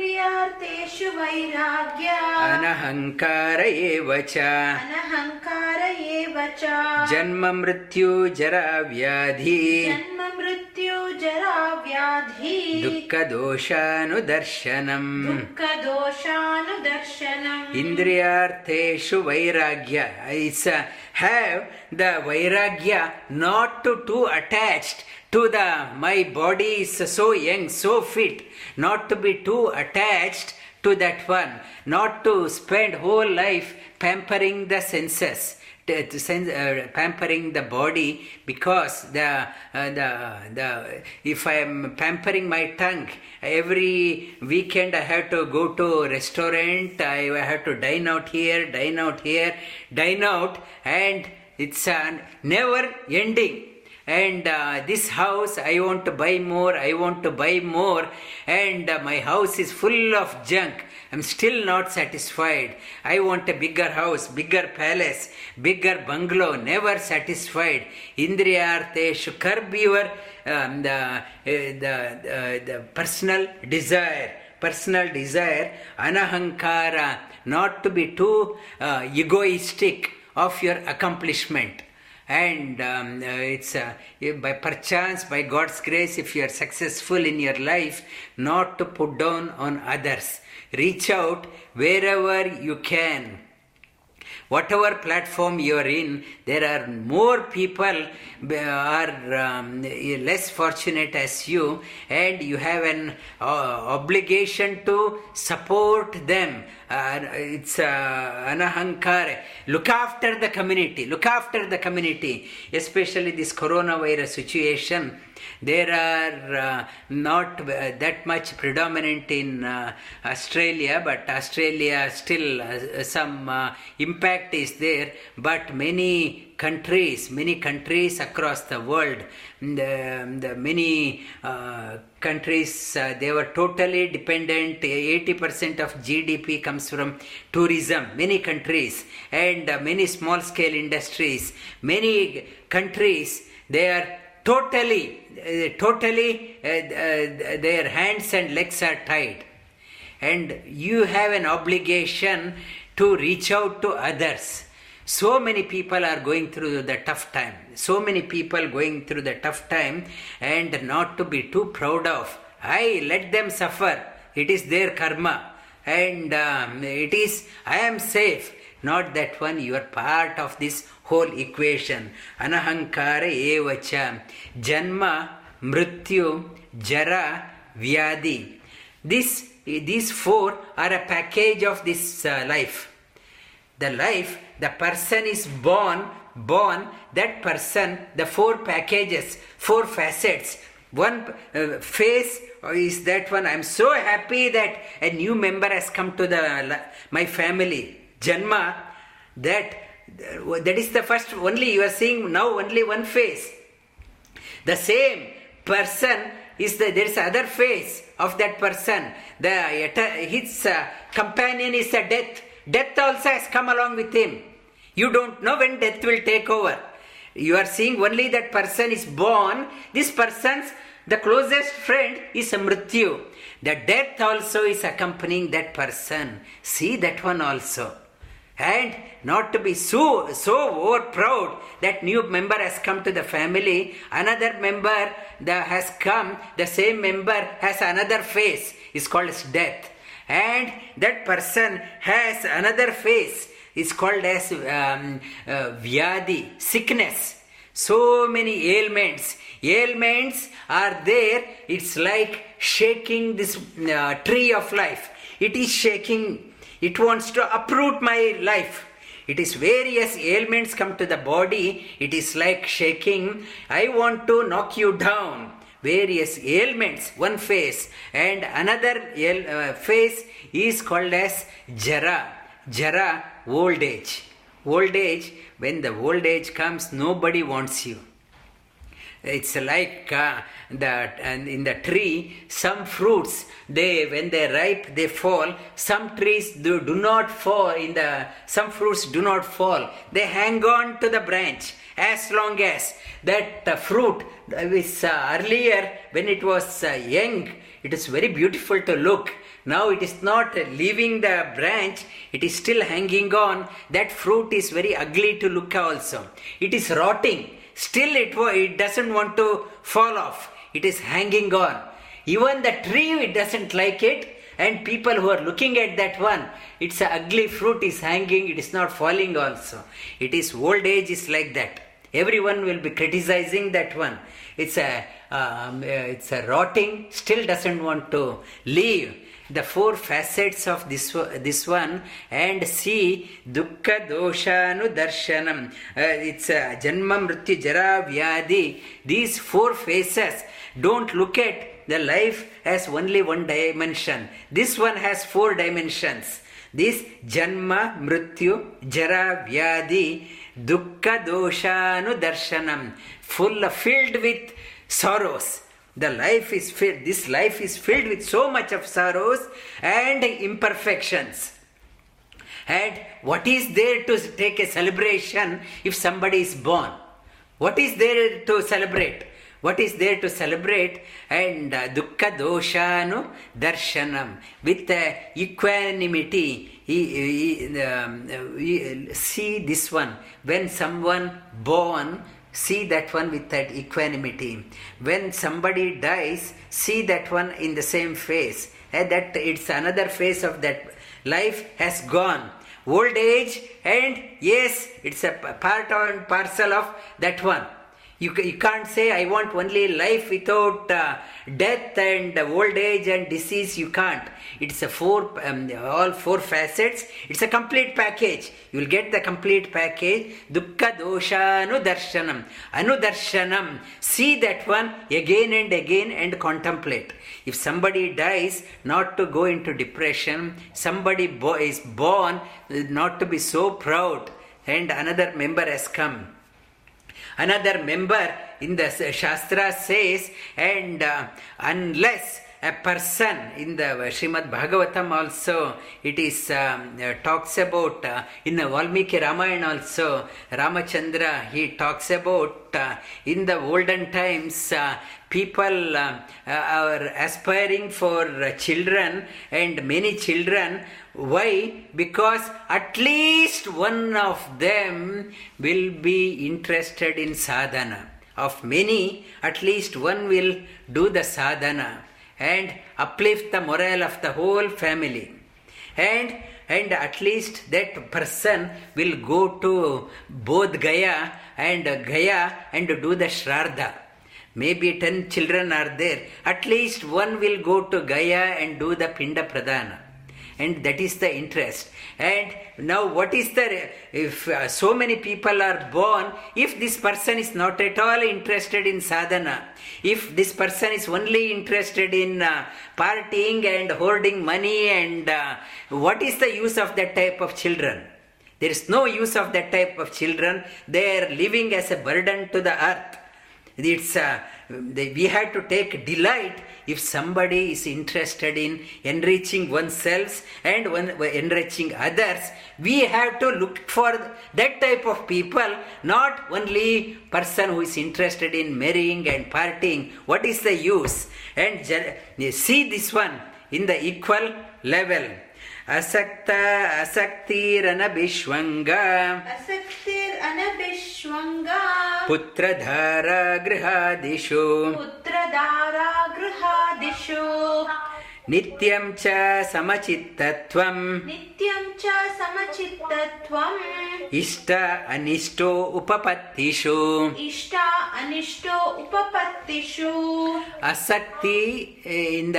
इन्द्रियार्थेषु वैराग्य। अनहङ्कार एव च। अनहङ्कार एव च। जन्म मृत्यु जरा व्याधि। जन्म मृत्यु जरा व्याधि। दुःखदोषानुदर्शनम्। दुःखदोषानुदर्शनम्। have the vairagya not to too attached to the my body is so young so fit not to be too attached to that one not to spend whole life pampering the senses uh, pampering the body because the uh, the the if I am pampering my tongue every weekend I have to go to restaurant I have to dine out here dine out here dine out and it's uh, never ending and uh, this house i want to buy more i want to buy more. And uh, my house is full of junk. I'm still not satisfied. I want a bigger house bigger palace bigger bungalow never satisfied. Indriyarteshu curb your um, the, uh, the, uh, the personal desire personal desire anahankara not to be too uh, egoistic of your accomplishment and um, uh, it's uh, by perchance by god's grace if you are successful in your life not to put down on others. Reach out wherever you can whatever platform you are in, there are more people are um, less fortunate as you, and you have an uh, obligation to support them. Uh, it's uh, anahankara. Look after the community. Look after the community, especially this coronavirus situation there are uh, not uh, that much predominant in uh, Australia, but Australia still uh, some uh, impact is there. But many countries, many countries across the world, the, the many uh, countries they were totally dependent. 80% of GDP comes from tourism. Many countries and many small scale industries. Many countries they are totally, uh, totally, uh, uh, their hands and legs are tied. And you have an obligation to reach out to others. So many people are going through the tough time. So many people going through the tough time, and not to be too proud of. I let them suffer. It is their karma, and um, it is. I am safe. Not that one. You are part of this whole equation. Anahankara evacha. Janma, Mrityu, Jara, Vyadi. This, these four are a package of this uh, life. The life, the person is born, born, that person, the four packages, four facets. One uh, phase is that one. I'm so happy that a new member has come to the my family. Janma, that that is the first only you are seeing now only one face. The same person is the there is other face of that person. The his uh, companion is a death. Death also has come along with him. You don't know when death will take over. You are seeing only that person is born. This person's the closest friend is mrityu. The death also is accompanying that person. See that one also and not to be so so over proud that new member has come to the family another member that has come the same member has another face is called as death. And that person has another face is called as um, uh, vyadi sickness. So many ailments. Ailments are there. It's like shaking this uh, tree of life it is shaking it wants to uproot my life. It is various ailments come to the body. It is like shaking. I want to knock you down. Various ailments, one phase, and another uh, face is called as jara. Jara, old age. Old age, when the old age comes, nobody wants you. It's like uh, that and in the tree, some fruits they when they ripe they fall. Some trees do, do not fall. In the some fruits do not fall. They hang on to the branch as long as that uh, fruit is uh, earlier when it was uh, young. It is very beautiful to look. Now it is not leaving the branch, it is still hanging on. That fruit is very ugly to look also. It is rotting Still, it, it doesn't want to fall off. It is hanging on. Even the tree, it doesn't like it. And people who are looking at that one, it's a ugly fruit is hanging, it is not falling also. It is old age is like that. Everyone will be criticizing that one. It's a, um, uh, it's a rotting, still doesn't want to leave the four facets of this, this one and see dukkha doshanu darshanam. Uh, it's uh, janma mrityu jara vyadi. These four faces. Don't look at the life as only one dimension. This one has four dimensions. This janma mrityu jara vyadi dukkha doshanu darshanam. Full filled with sorrows the life is filled this life is filled with so much of sorrows and imperfections. And what is there to take a celebration if somebody is born? What is there to celebrate? What is there to celebrate? And uh, dukkha doshanu darshanam with uh, equanimity. Um, see this one. When someone born see that one with that equanimity. When somebody dies, see that one in the same face. And that it's another phase of that life has gone. old age, and yes, it's a part and parcel of that one. You, you can't say, I want only life without uh, death and old age and disease. You can't. It's a four, um, all four facets. It's a complete package. You will get the complete package. Dukkha dosha anudarshanam. Anudarshanam. See that one again and again and contemplate. If somebody dies, not to go into depression. Somebody bo- is born, not to be so proud. And another member has come another member in the Shastra says, and uh, unless a person in the Srimad Bhagavatam also it is um, uh, talks about uh, in the Valmiki Ramayana also Ramachandra he talks about uh, in the olden times uh, people uh, uh, are aspiring for children and many children. Why? Because at least one of them will be interested in sadhana. Of many at least one will do the sadhana and uplift the morale of the whole family. And and at least that person will go to both gaya and gaya and do the shraddha maybe 10 children are there. At least one will go to gaya and do the pinda pradana and that is the interest. And now what is the if uh, so many people are born if this person is not at all interested in sadhana if this person is only interested in uh, partying and hoarding money and uh, what is the use of that type of children? There is no use of that type of children. They are living as a burden to the earth it's uh, we have to take delight if somebody is interested in enriching oneself and one, enriching others. We have to look for that type of people not only person who is interested in marrying and partying. What is the use? And see this one in the equal level asakta asaktiranabhishvanga असक्तिर् अनभिष्वङ्गा। पुत्रधारा गृहादिषु पुत्रदारा गृहादिषु नित्यं च समचित्तत्वम्। नित्यं च समचित्तत्वम्। इष्ट अनिष्टो उपपत्तिषु। इष्टा अनिष्टो उपपत्तिषु। asakti eh, in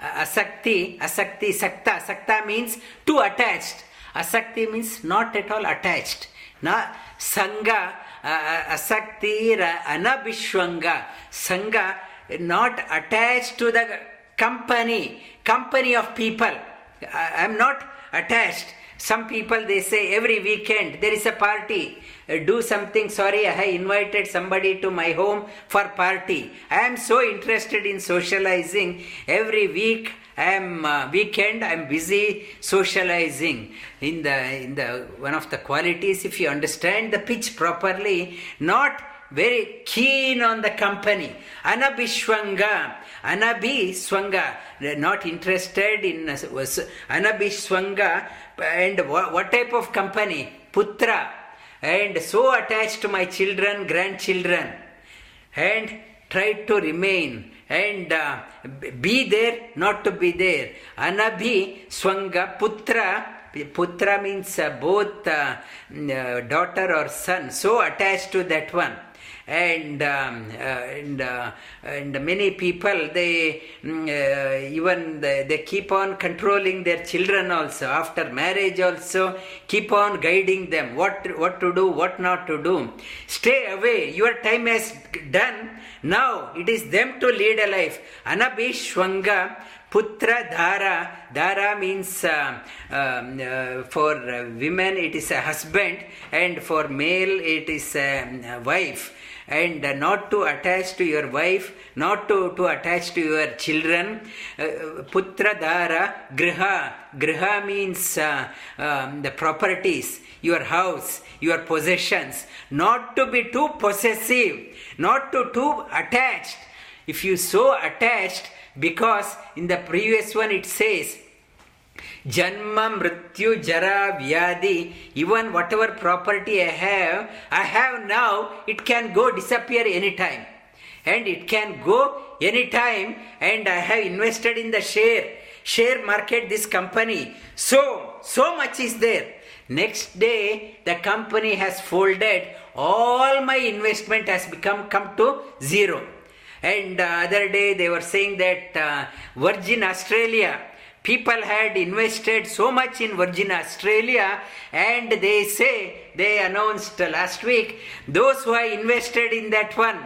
uh, asakti asakti sakta sakta means too attached asakti means not at all attached na sanga uh, asakti ra- anabishwanga sanga not attached to the company company of people i am not attached some people they say every weekend there is a party. Uh, do something. Sorry i invited somebody to my home for party. I am so interested in socializing. Every week i am uh, weekend i am busy socializing. In the in the one of the qualities if you understand the pitch properly not very keen on the company anabhishwanga anabhishwanga not interested in uh, was anabhishwanga and what, what type of company? Putra. And so attached to my children grandchildren. And try to remain. And uh, be there not to be there. Anabhi swanga putra. Putra means uh, both uh, uh, daughter or son. So attached to that one and um, uh, and uh, and many people they mm, uh, even they, they keep on controlling their children also. After marriage also keep on guiding them. What what to do what not to do. Stay away. Your time has done. Now it is them to lead a life. Anabhishwanga putra dhara. Dhara means uh, um, uh, for women it is a husband and for male it is a, a wife and uh, not to attach to your wife not to, to attach to your children. Uh, putra dhara griha. Griha means uh, um, the properties your house your possessions. Not to be too possessive not to too attached. If you so attached because in the previous one it says Janma, Mrityu, Jara, Vyadi, even whatever property I have, I have now, it can go disappear anytime. And it can go anytime, and I have invested in the share. share market, this company. So, so much is there. Next day, the company has folded. All my investment has become come to zero. And uh, other day they were saying that uh, Virgin Australia, people had invested so much in Virgin Australia, and they say they announced last week those who are invested in that one.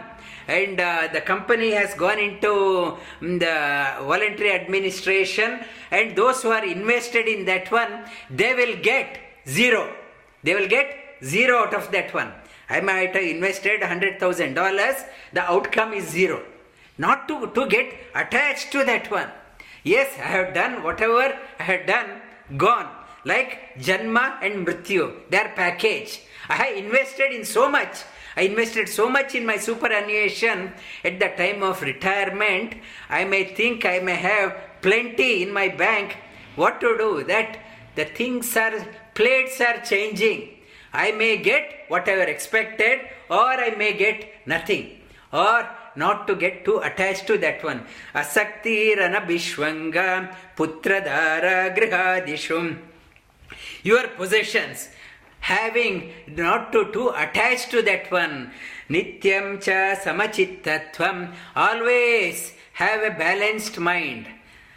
And uh, the company has gone into mm, the voluntary administration and those who are invested in that one they will get zero. They will get zero out of that one. I might have invested $100000 the outcome is zero. Not to, to get attached to that one yes i have done whatever i have done gone like janma and mrityu their package i have invested in so much I invested so much in my superannuation at the time of retirement. I may think I may have plenty in my bank. What to do? That the things are, plates are changing. I may get whatever expected, or I may get nothing, or not to get too attached to that one. Asaktirana Bishwanga Putradara Grihadishum. Your possessions having not to too attached to that one. Nityam cha samachittatvam. Always have a balanced mind.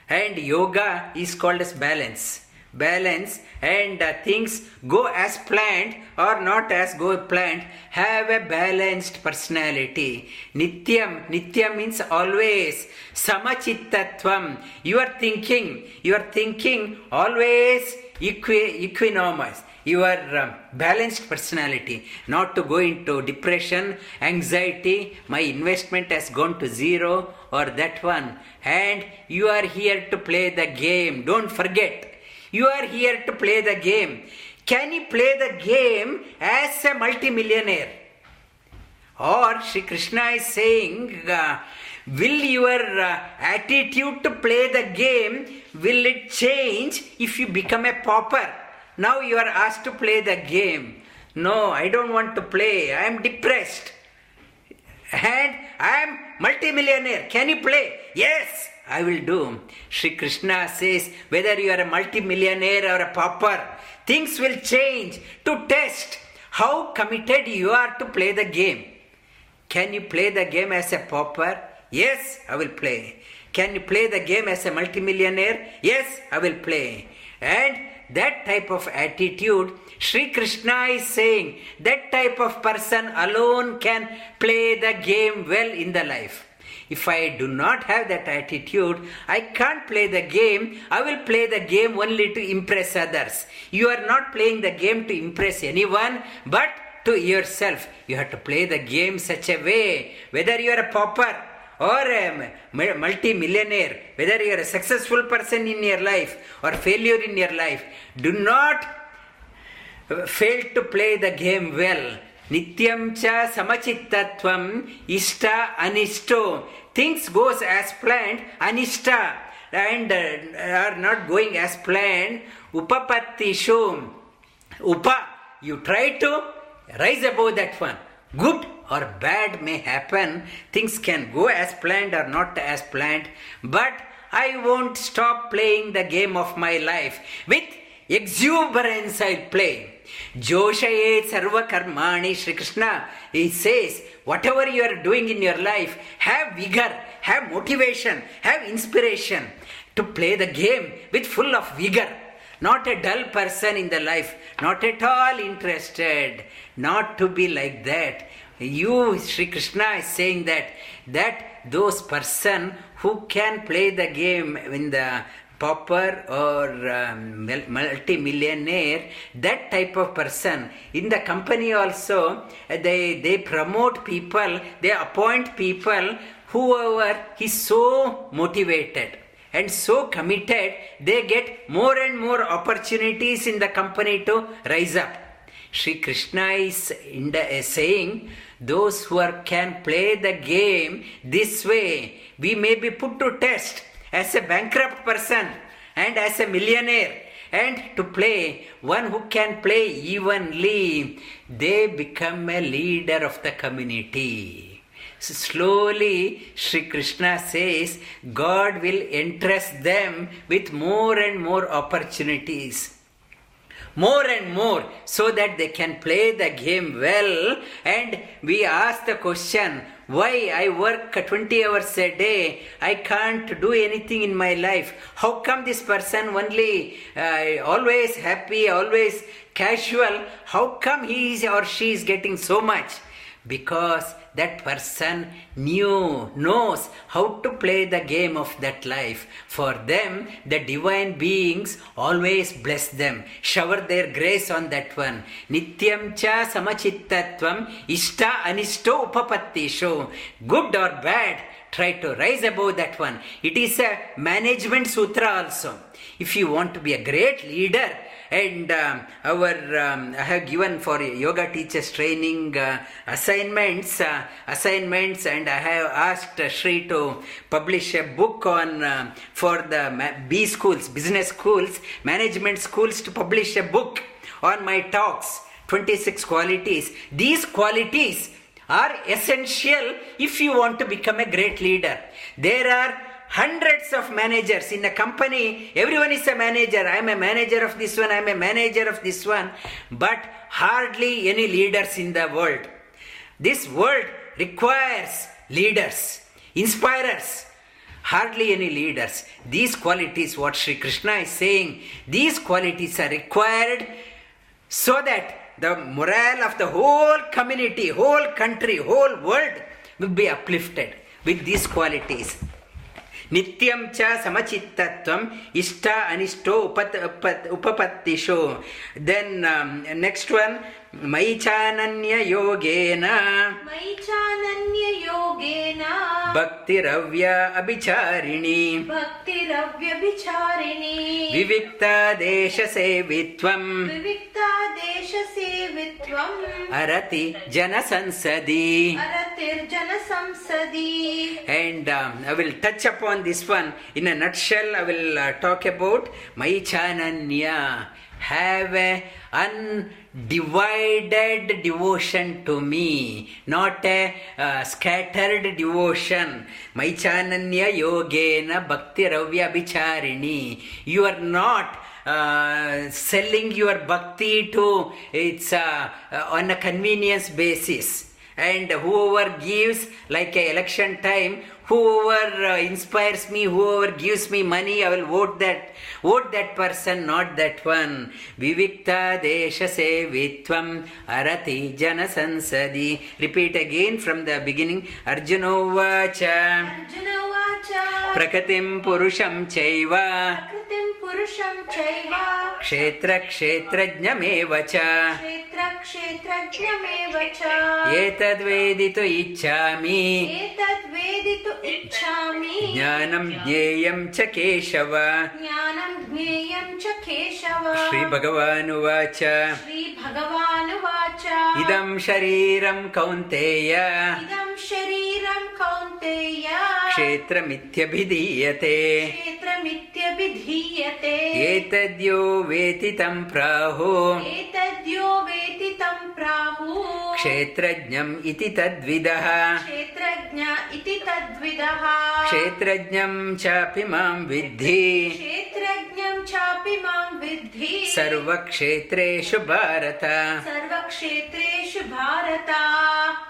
And yoga is called as balance. Balance and uh, things go as planned or not as go planned. Have a balanced personality. Nityam. Nityam means always. Samachittatvam. You are thinking. You are thinking always equi- equanimous your um, balanced personality, not to go into depression, anxiety, my investment has gone to zero, or that one. And you are here to play the game. Don't forget, you are here to play the game. Can you play the game as a multimillionaire? Or Sri Krishna is saying, uh, will your uh, attitude to play the game, will it change if you become a pauper? Now you are asked to play the game. No, I don't want to play. I am depressed. And I am multimillionaire. Can you play? Yes, I will do. Sri Krishna says whether you are a multimillionaire or a pauper, things will change to test how committed you are to play the game. Can you play the game as a pauper? Yes, I will play. Can you play the game as a multimillionaire? Yes, I will play. And that type of attitude, Sri Krishna is saying that type of person alone can play the game well in the life. If I do not have that attitude, I can't play the game. I will play the game only to impress others. You are not playing the game to impress anyone, but to yourself. You have to play the game such a way, whether you are a pauper or a multi-millionaire, whether you are a successful person in your life or failure in your life, do not fail to play the game well. Nityam cha samachittatvam ishta anishto. Things goes as planned, anishta and uh, are not going as planned. Upapattishu. Upa, you try to rise above that one. Good or bad may happen. Things can go as planned or not as planned. But I won't stop playing the game of my life. With exuberance I'll play. Joshaye Sarva Karmani Sri Krishna. He says, whatever you are doing in your life, have vigor, have motivation, have inspiration to play the game with full of vigor. Not a dull person in the life, not at all interested, not to be like that. You, Sri Krishna is saying that that those person who can play the game in the pauper or um, multi-millionaire that type of person in the company also they they promote people they appoint people whoever is so motivated and so committed they get more and more opportunities in the company to rise up Sri Krishna is saying those who are, can play the game this way, we may be put to test as a bankrupt person and as a millionaire. And to play, one who can play evenly, they become a leader of the community. slowly Sri Krishna says God will entrust them with more and more opportunities more and more so that they can play the game well. And we ask the question why i work 20 hours a day? I can't do anything in my life. How come this person only uh, always happy always casual? How come he is or she is getting so much? Because that person knew, knows how to play the game of that life. For them, the divine beings always bless them, shower their grace on that one. Nityam cha samachittatvam ishta anishto upapattisho. Good or bad, try to rise above that one. It is a management sutra also. If you want to be a great leader, and um, our um, i have given for yoga teachers training uh, assignments uh, assignments and i have asked Shri to publish a book on uh, for the b schools business schools management schools to publish a book on my talks. 26 qualities. These qualities are essential if you want to become a great leader. There are hundreds of managers in a company. Everyone is a manager. I am a manager of this one. I am a manager of this one. But hardly any leaders in the world. This world requires leaders inspirers. Hardly any leaders. These qualities what sri krishna is saying. These qualities are required so that the morale of the whole community whole country whole world will be uplifted with these qualities ನಿತ್ಯಂ ಚ ಸಮಚಿತ್ತತ್ವಂ ಇಷ್ಟ ಅನಿಷ್ಟೋ ಉಪತ್ ಉಪತ್ ಉಪಪತ್ತಿಷು then next one मयि चानन्ययोगेन मयि चानन्ययोगेन भक्तिरव्य अभिचारिणी भक्तिरव्यभिचारिणी विविक्तादेशसेवित्वम् विविक्ता देशसेवित्वम् अरति जनसंसदि अरतिर्जनसंसदि And um, I will touch upon this one in a nutshell. I will uh, talk about Mai Chananya. Have a undivided devotion to me, not a uh, scattered devotion. Mai Chananya Yogena Bhakti Ravya Bicharini. You are not uh, selling your bhakti to it's uh, uh, on a convenience basis and whoever gives like a election time whoever uh, inspires me whoever gives me money i will vote that vote that person not that one vivikta desha sevitvam arati jana sansadi repeat again from the beginning arjuna vacha Arjuna उवाच प्रकृतिं पुरुषं चैव प्रकृतिं पुरुषं चैव क्षेत्रक्षेत्रज्ञमेव च क्षेत्रक्षेत्रज्ञमेव च एतद्वेदितु इच्छामि एतद्वेदितु इच्छामि। ज्ञानं ज्ञेयं च केशव। ज्ञानं ज्ञेयं च केशव। श्रीभगवानुवाच। श्रीभगवानुवाच। इदं शरीरं कौन्तेय। इदं शरीरं कौन्तेय। क्षेत्रमित्यभिधीयते क्षेत्रमित्यभिधीयते एतद्यो वेति तं प्राहु। एतद्यो वेति तं प्राहुः। क्षेत्रज्ञम् इति तद्विदः। क्षेत्रज्ञ इति तद्विदः। क्षेत्रज्ञं चापि मां विद्धि। क्षेत्रज्ञं चापि मां विद्धि। सर्वक्षेत्रेषु भारत। सर्वक्षेत्रेषु भारत।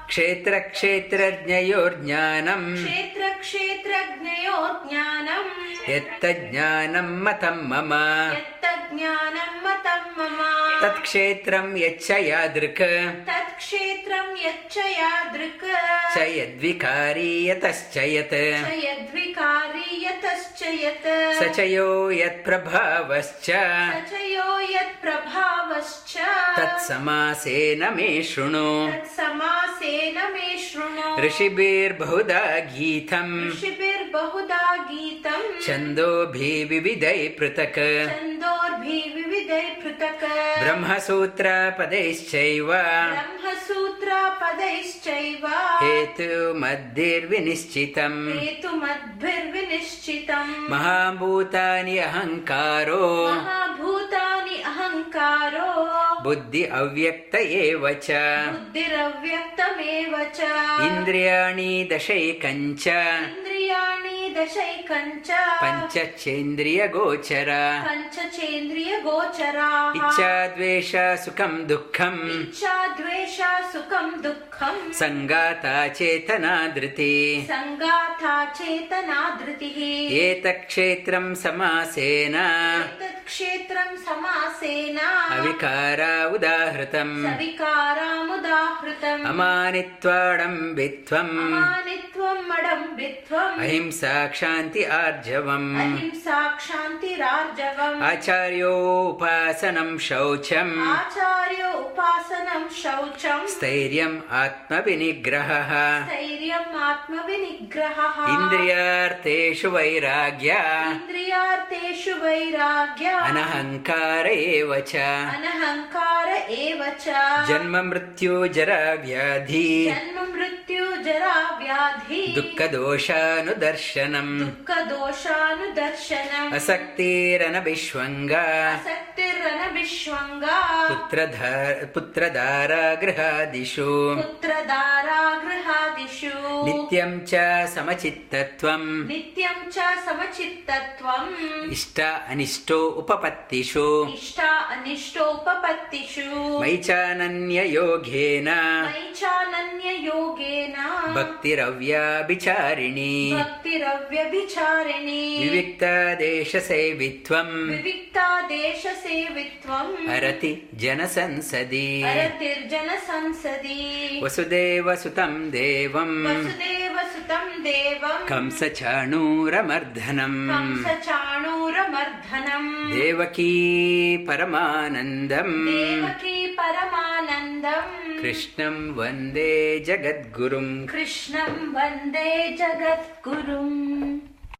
क्षेत्रक्षेत्रज्ञयोर्ज्ञानम्। क्षेत्रक्षेत्रज्ञयो ज्ञानम् यत्तज्ज्ञानं मतं मम। यत्तज्ज्ञानं मतं मम। तत्क्षेत्रं यच्च यादृक्। तत्क्षेत्रं यच्च यादृक्। च यद्विकारी यतश्च यत् च यद्विकारी यतश्च यत् स च यो यत्प्रभावश्च। स च यो यत्प्रभावश्च। तत्समासेन मे शृणु। तत्समासेन मे शृणु। ऋषिभिर्बहुधा गीतम्। ऋषिभिर्बहुधा गीतम् छन्दोभिविविधैः पृथक्। छन्दोर्भिविविधै पृथक्। ब्रह्मसूत्रपदैश्चैव। ब्रह्मसूत्रपदैश्चैव। हेतुमद्भिर्विनिश्चितम्। हेतुमद्भिर्विनिश्चितम्। महाभूतानि अहङ्कारो। महाभूतानि अहङ्कारो। बुद्धि अव्यक्त एव च। बुद्धिरव्यक्तमेव च। इन्द्रियाणि दशैकञ्च इन्द्रियाणि दशैकञ्च पञ्चचेन्द्रियगोचर पञ्चचेन्द्रियगोचराः। इच्छा द्वेष सुखं दुःखम्। इच्छा द्वेष सुखं दुःखम्। सङ्गाता चेतना धृति सङ्गाथा चेतना धृतिः एतत्क्षेत्रं समासेन क्षेत्रं समासेन। अविकारा उदाहृतम् सविकारामुदाहृतम्। अमानित्वाडम्बित्वम्। अमानित्वम् मडम्बित्वम् अहिंसा क्षान्ति आर्जवम् अहिंसा क्षान्तिरार्जवम् आचार्योपासनं शौचम् आचार्यो उपासनं शौचम् स्थैर्यम् आत्मविनिग्रहः। स्थैर्यम् आत्मविनिग्रहः। इन्द्रियार्थेषु वैराग्य। इन्द्रियार्थेषु वैराग्य अनहङ्कार एव च। अनहङ्कार एव च। जन्म मृत्यु जरा व्याधि। जन्म मृत्यु जरा व्याधि। दुःखदोषानुदर्शनम्। दुःखदोषानुदर्शनम्। असक्तिरनभिष्वङ्ग असक्तिरनविश्वङ्गा पुत्रधार पुत्रदारागृहादिषु पुत्रदारागृहादिषु नित्यं च समचित्तत्वम्। नित्यं च समचित्तत्वम्। इष्ट अनिष्टो उपपत्तिषु। इष्टा अनिष्टोपपत्तिषु वैचानन्ययोगेन वैचानन्ययोगेन भक्तिरव्याभिचारिणी भक्तिरव्यभिचारिणी। चानन्य योगेन भक्ति रव्याभिचारिणि भक्तिरव्यभिचारिणि। विविक्ता देश सेवित्वम् विविक्ता देश सेवित्वम् अरति जन संसदि रतिर्जन संसदि देवम्। कंसचाणूरमर्धनम् कंसचाणूरमर्धनम् देवकी परमानन्दम्। देवकी परमानन्दम्। कृष्णं वन्दे जगद्गुरुम्। कृष्णं वन्दे जगद्गुरुम्